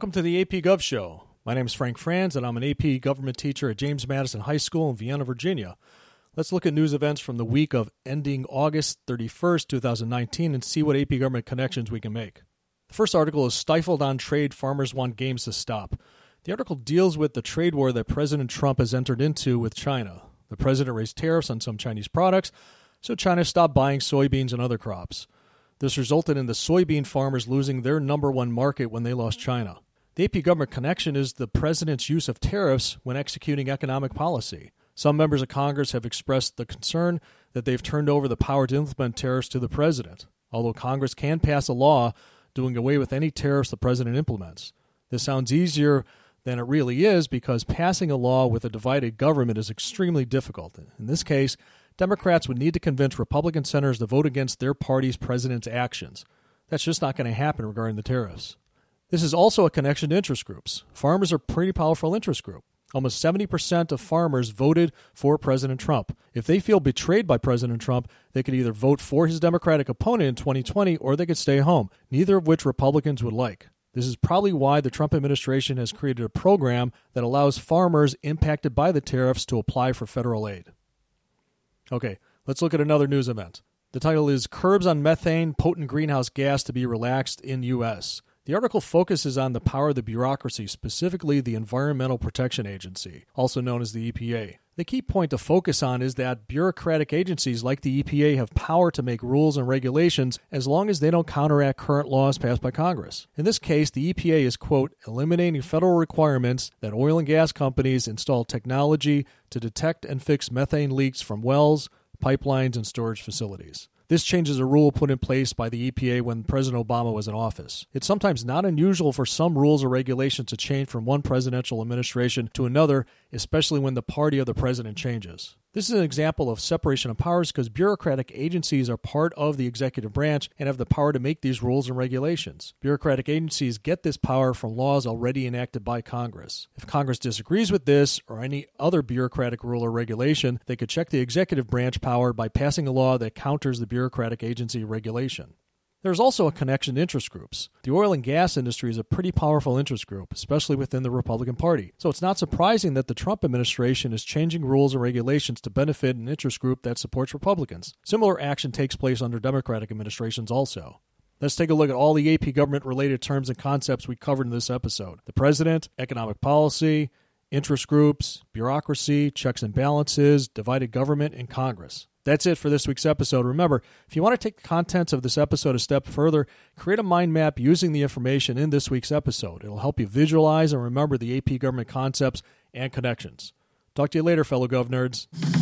Welcome to the AP Gov Show. My name is Frank Franz, and I'm an AP government teacher at James Madison High School in Vienna, Virginia. Let's look at news events from the week of ending August 31st, 2019, and see what AP government connections we can make. The first article is Stifled on Trade Farmers Want Games to Stop. The article deals with the trade war that President Trump has entered into with China. The president raised tariffs on some Chinese products, so China stopped buying soybeans and other crops. This resulted in the soybean farmers losing their number one market when they lost China. The AP government connection is the president's use of tariffs when executing economic policy. Some members of Congress have expressed the concern that they've turned over the power to implement tariffs to the president, although Congress can pass a law doing away with any tariffs the president implements. This sounds easier than it really is because passing a law with a divided government is extremely difficult. In this case, Democrats would need to convince Republican senators to vote against their party's president's actions. That's just not going to happen regarding the tariffs. This is also a connection to interest groups. Farmers are a pretty powerful interest group. Almost 70% of farmers voted for President Trump. If they feel betrayed by President Trump, they could either vote for his Democratic opponent in 2020 or they could stay home, neither of which Republicans would like. This is probably why the Trump administration has created a program that allows farmers impacted by the tariffs to apply for federal aid. Okay, let's look at another news event. The title is Curbs on Methane, Potent Greenhouse Gas to be Relaxed in U.S. The article focuses on the power of the bureaucracy, specifically the Environmental Protection Agency, also known as the EPA. The key point to focus on is that bureaucratic agencies like the EPA have power to make rules and regulations as long as they don't counteract current laws passed by Congress. In this case, the EPA is, quote, eliminating federal requirements that oil and gas companies install technology to detect and fix methane leaks from wells, pipelines, and storage facilities. This changes a rule put in place by the EPA when President Obama was in office. It's sometimes not unusual for some rules or regulations to change from one presidential administration to another, especially when the party of the president changes. This is an example of separation of powers because bureaucratic agencies are part of the executive branch and have the power to make these rules and regulations. Bureaucratic agencies get this power from laws already enacted by Congress. If Congress disagrees with this or any other bureaucratic rule or regulation, they could check the executive branch power by passing a law that counters the bureaucratic agency regulation. There's also a connection to interest groups. The oil and gas industry is a pretty powerful interest group, especially within the Republican Party. So it's not surprising that the Trump administration is changing rules and regulations to benefit an interest group that supports Republicans. Similar action takes place under Democratic administrations also. Let's take a look at all the AP government related terms and concepts we covered in this episode the president, economic policy, interest groups, bureaucracy, checks and balances, divided government, and Congress. That's it for this week's episode. Remember, if you want to take the contents of this episode a step further, create a mind map using the information in this week's episode. It'll help you visualize and remember the AP government concepts and connections. Talk to you later, fellow gov nerds.